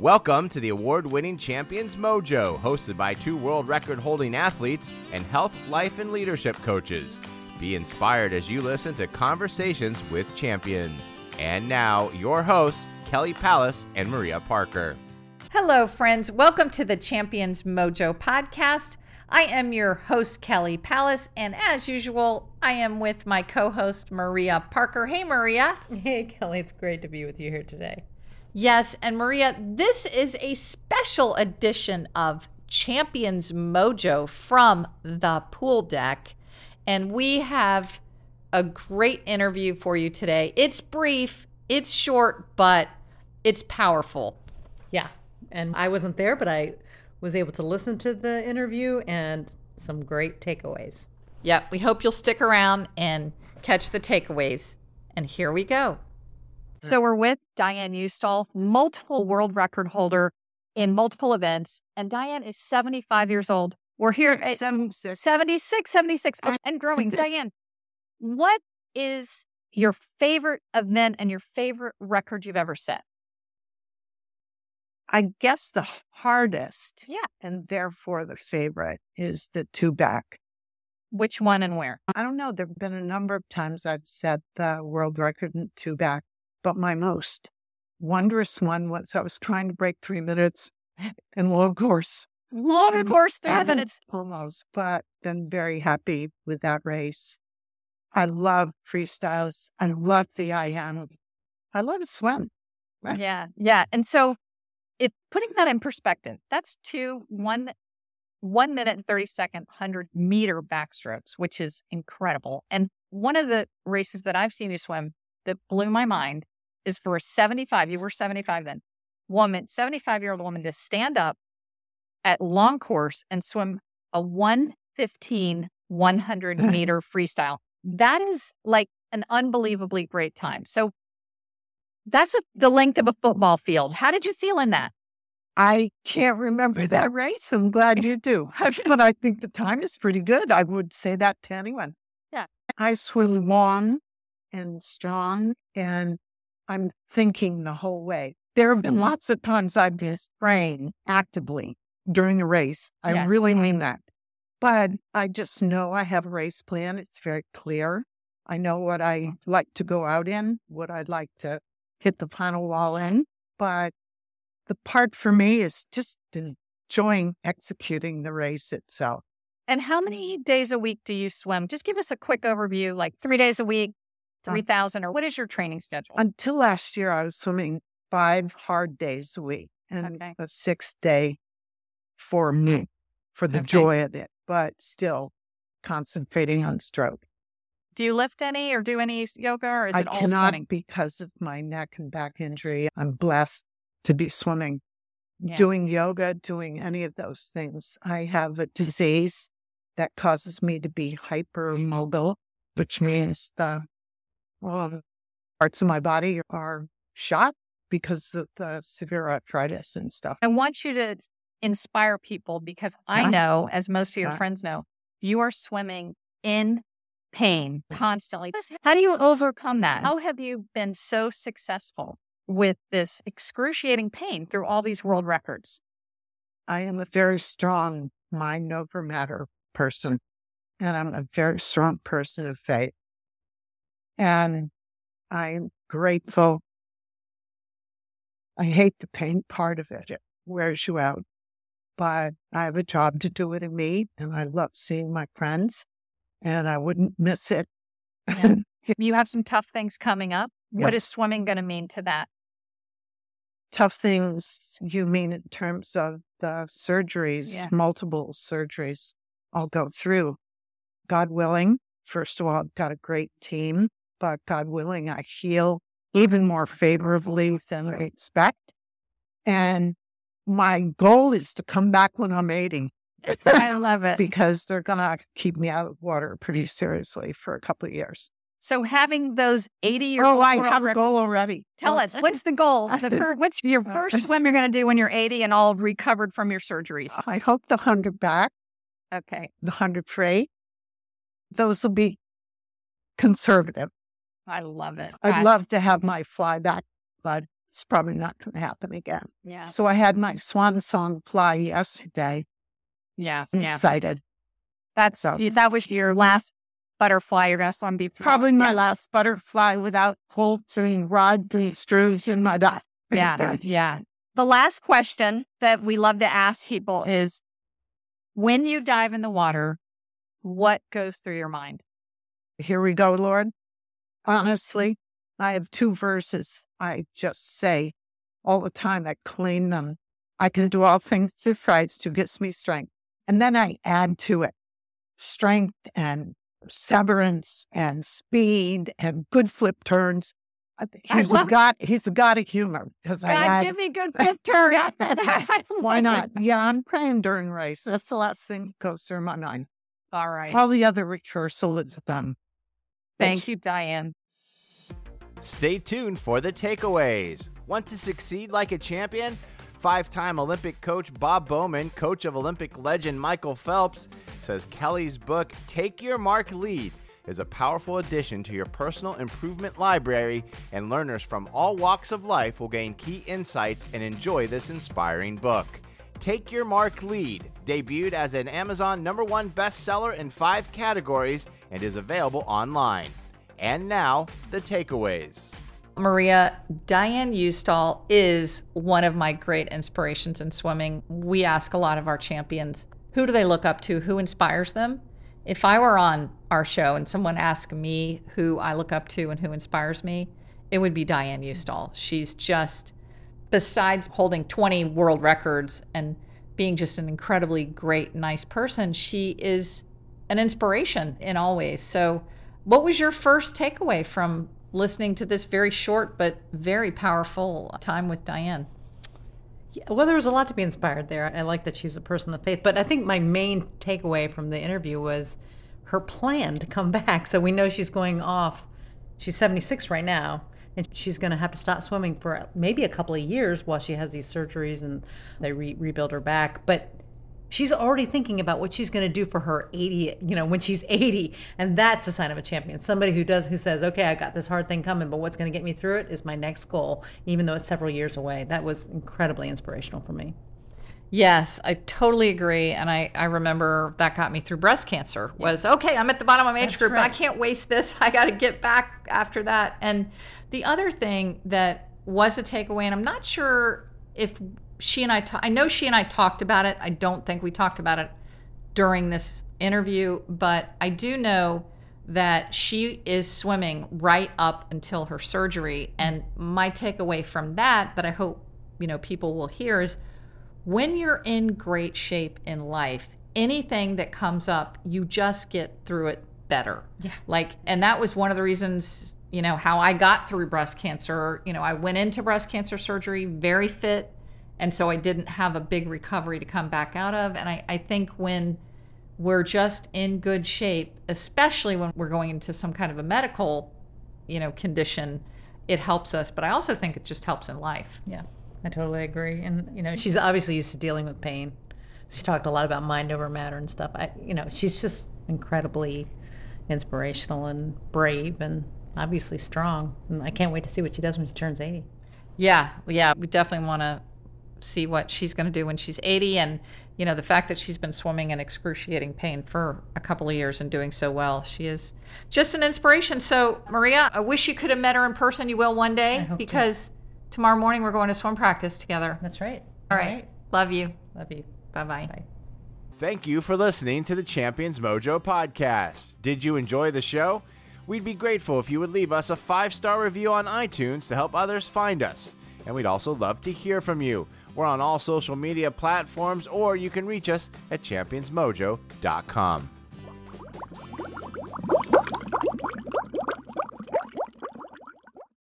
Welcome to the award winning Champions Mojo, hosted by two world record holding athletes and health, life, and leadership coaches. Be inspired as you listen to conversations with champions. And now, your hosts, Kelly Palace and Maria Parker. Hello, friends. Welcome to the Champions Mojo podcast. I am your host, Kelly Palace, and as usual, I am with my co host, Maria Parker. Hey, Maria. Hey, Kelly. It's great to be with you here today. Yes, and Maria, this is a special edition of Champions Mojo from the pool deck, and we have a great interview for you today. It's brief, it's short, but it's powerful. Yeah, and I wasn't there, but I was able to listen to the interview and some great takeaways. Yep, we hope you'll stick around and catch the takeaways. And here we go. So we're with Diann Uustal, multiple world record holder in multiple events. And Diann is 75 years old. We're here at 76, 76, 76 and growing. Diann, what is your favorite event and your favorite record you've ever set? I guess the hardest, yeah, and therefore the favorite is the two back. Which one and where? I don't know. There have been a number of times I've set the world record in two back, but my most wondrous one was I was trying to break three minutes in long course. Long course, three minutes. Almost, but been very happy with that race. I love freestyles. I love the I am. I love to swim. Right? Yeah. Yeah. And so if putting that in perspective, that's two one one minute and 30 second 100 meter backstrokes, which is incredible. And one of the races that I've seen you swim that blew my mind is for a 75, you were 75 then, woman, 75 year old woman to stand up at long course and swim a 115 100 meter freestyle. That is like an unbelievably great time. So that's a, the length of a football field. How did you feel in that? I can't remember that race. I'm glad you do. but I think the time is pretty good. I would say that to anyone. Yeah. I swim long and strong, and I'm thinking the whole way. There have been mm-hmm. lots of times I've been praying actively during a race. I yeah. really mean that. But I just know I have a race plan. It's very clear. I know what I like to go out in, what I'd like to hit the final wall in. But the part for me is just enjoying executing the race itself. And how many days a week do you swim? Just give us a quick overview, like three days a week, 3,000, or what is your training schedule? Until last year, I was swimming five hard days a week and okay. a sixth day for me, for the okay. joy of it, but still concentrating on stroke. Do you lift any or do any yoga or is I it all cannot swimming? because of my neck and back injury. I'm blessed to be swimming, yeah. doing yoga, doing any of those things. I have a disease that causes me to be hypermobile, which means the well, parts of my body are shot because of the severe arthritis and stuff. I want you to inspire people because I know, as most of your friends know, you are swimming in pain constantly. How do you overcome that? How have you been so successful with this excruciating pain through all these world records? I am a very strong mind over matter person, and I'm a very strong person of faith. And I'm grateful. I hate the pain part of it. It wears you out. But I have a job to do it in me, and I love seeing my friends and I wouldn't miss it. Yeah. you have some tough things coming up. Yeah. What is swimming going to mean to that? Tough things, you mean in terms of the surgeries, yeah. multiple surgeries I'll go through. God willing, first of all, I've got a great team, but God willing, I heal even more favorably than I expect. And my goal is to come back when I'm 80. I love it. because they're going to keep me out of water pretty seriously for a couple of years. So having those 80 year Oh, I have a goal already. Tell us, what's the goal? The fir- what's your first swim you're going to do when you're 80 and all recovered from your surgeries? I hope the 100 back. Okay. The 100 free. Those will be conservative. I love it. I'd I... love to have my fly back, but it's probably not going to happen again. Yeah. So I had my swan song fly yesterday. Yeah. I'm Yeah. excited. That's So that was your last butterfly or last one before. probably my Yeah. last butterfly without bolts and rods and screws in my diet. Yeah. Yeah. The last question that we love to ask people is when you dive in the water, what goes through your mind? Here we go, Lord. Honestly, I have two verses I just say all the time. I clean them. I can do all things through Christ who gives me strength. And then I add to it strength and severance and speed and good flip turns. I think I He's a God. He's a God of humor because I add, give me good picture. why not? Yeah, I'm praying during race. That's the last thing that goes through my mind. All right. All the other rehearsal is done. Thank you, Diann. Stay tuned for the takeaways. Want to succeed like a champion? Five time Olympic coach Bob Bowman, coach of Olympic legend Michael Phelps, says Kelly's book, Take Your Mark Lead, is a powerful addition to your personal improvement library, and learners from all walks of life will gain key insights and enjoy this inspiring book. Take Your Mark Lead debuted as an Amazon number one bestseller in five categories and is available online. And now, the takeaways. Maria, Diann Uustal is one of my great inspirations in swimming. We ask a lot of our champions, who do they look up to? Who inspires them? If I were on our show and someone asked me who I look up to and who inspires me, it would be Diann Uustal. She's just, besides holding 20 world records and being just an incredibly great, nice person, she is an inspiration in all ways. So, what was your first takeaway from listening to this very short but very powerful time with Diann? Yeah, well, there was a lot to be inspired there. I like that she's a person of faith. But I think my main takeaway from the interview was her plan to come back. So we know she's going off. She's 76 right now, and she's going to have to stop swimming for maybe a couple of years while she has these surgeries and they re- rebuild her back. But she's already thinking about what she's going to do for her 80 you know when she's 80 and that's a sign of a champion somebody who does who says okay i got this hard thing coming but what's going to get me through it is my next goal even though it's several years away that was incredibly inspirational for me Yes, I totally agree. And I, I remember that got me through breast cancer was okay, I'm at the bottom of my age That's group. I can't waste this. I got to get back after that. And the other thing that was a takeaway, and I'm not sure if she and I, ta- I know she and I talked about it. I don't think we talked about it during this interview, but I do know that she is swimming right up until her surgery. And my takeaway from that, that I hope, you know, people will hear is when you're in great shape in life, anything that comes up, you just get through it better. Yeah. Like, and that was one of the reasons, you know, how I got through breast cancer. You know, I went into breast cancer surgery very fit. And so I didn't have a big recovery to come back out of. And I, I think when we're just in good shape, especially when we're going into some kind of a medical, you know, condition, it helps us. But I also think it just helps in life. yeah i totally agree and you know she's obviously used to dealing with pain she talked a lot about mind over matter and stuff i you know she's just incredibly inspirational and brave and obviously strong and i can't wait to see what she does when she turns 80 Yeah, yeah, we definitely want to see what she's going to do when she's 80 and you know the fact that she's been swimming in excruciating pain for a couple of years and doing so well she is just an inspiration so maria i wish you could have met her in person you will one day hope to. because tomorrow morning we're going to swim practice together that's right all right love you love you bye-bye Bye. Thank you for listening to the Champions Mojo podcast. Did you enjoy the show? We'd be grateful if you would leave us a five star review on iTunes to help others find us. And we'd also love to hear from you. We're on all social media platforms, or you can reach us at championsmojo.com.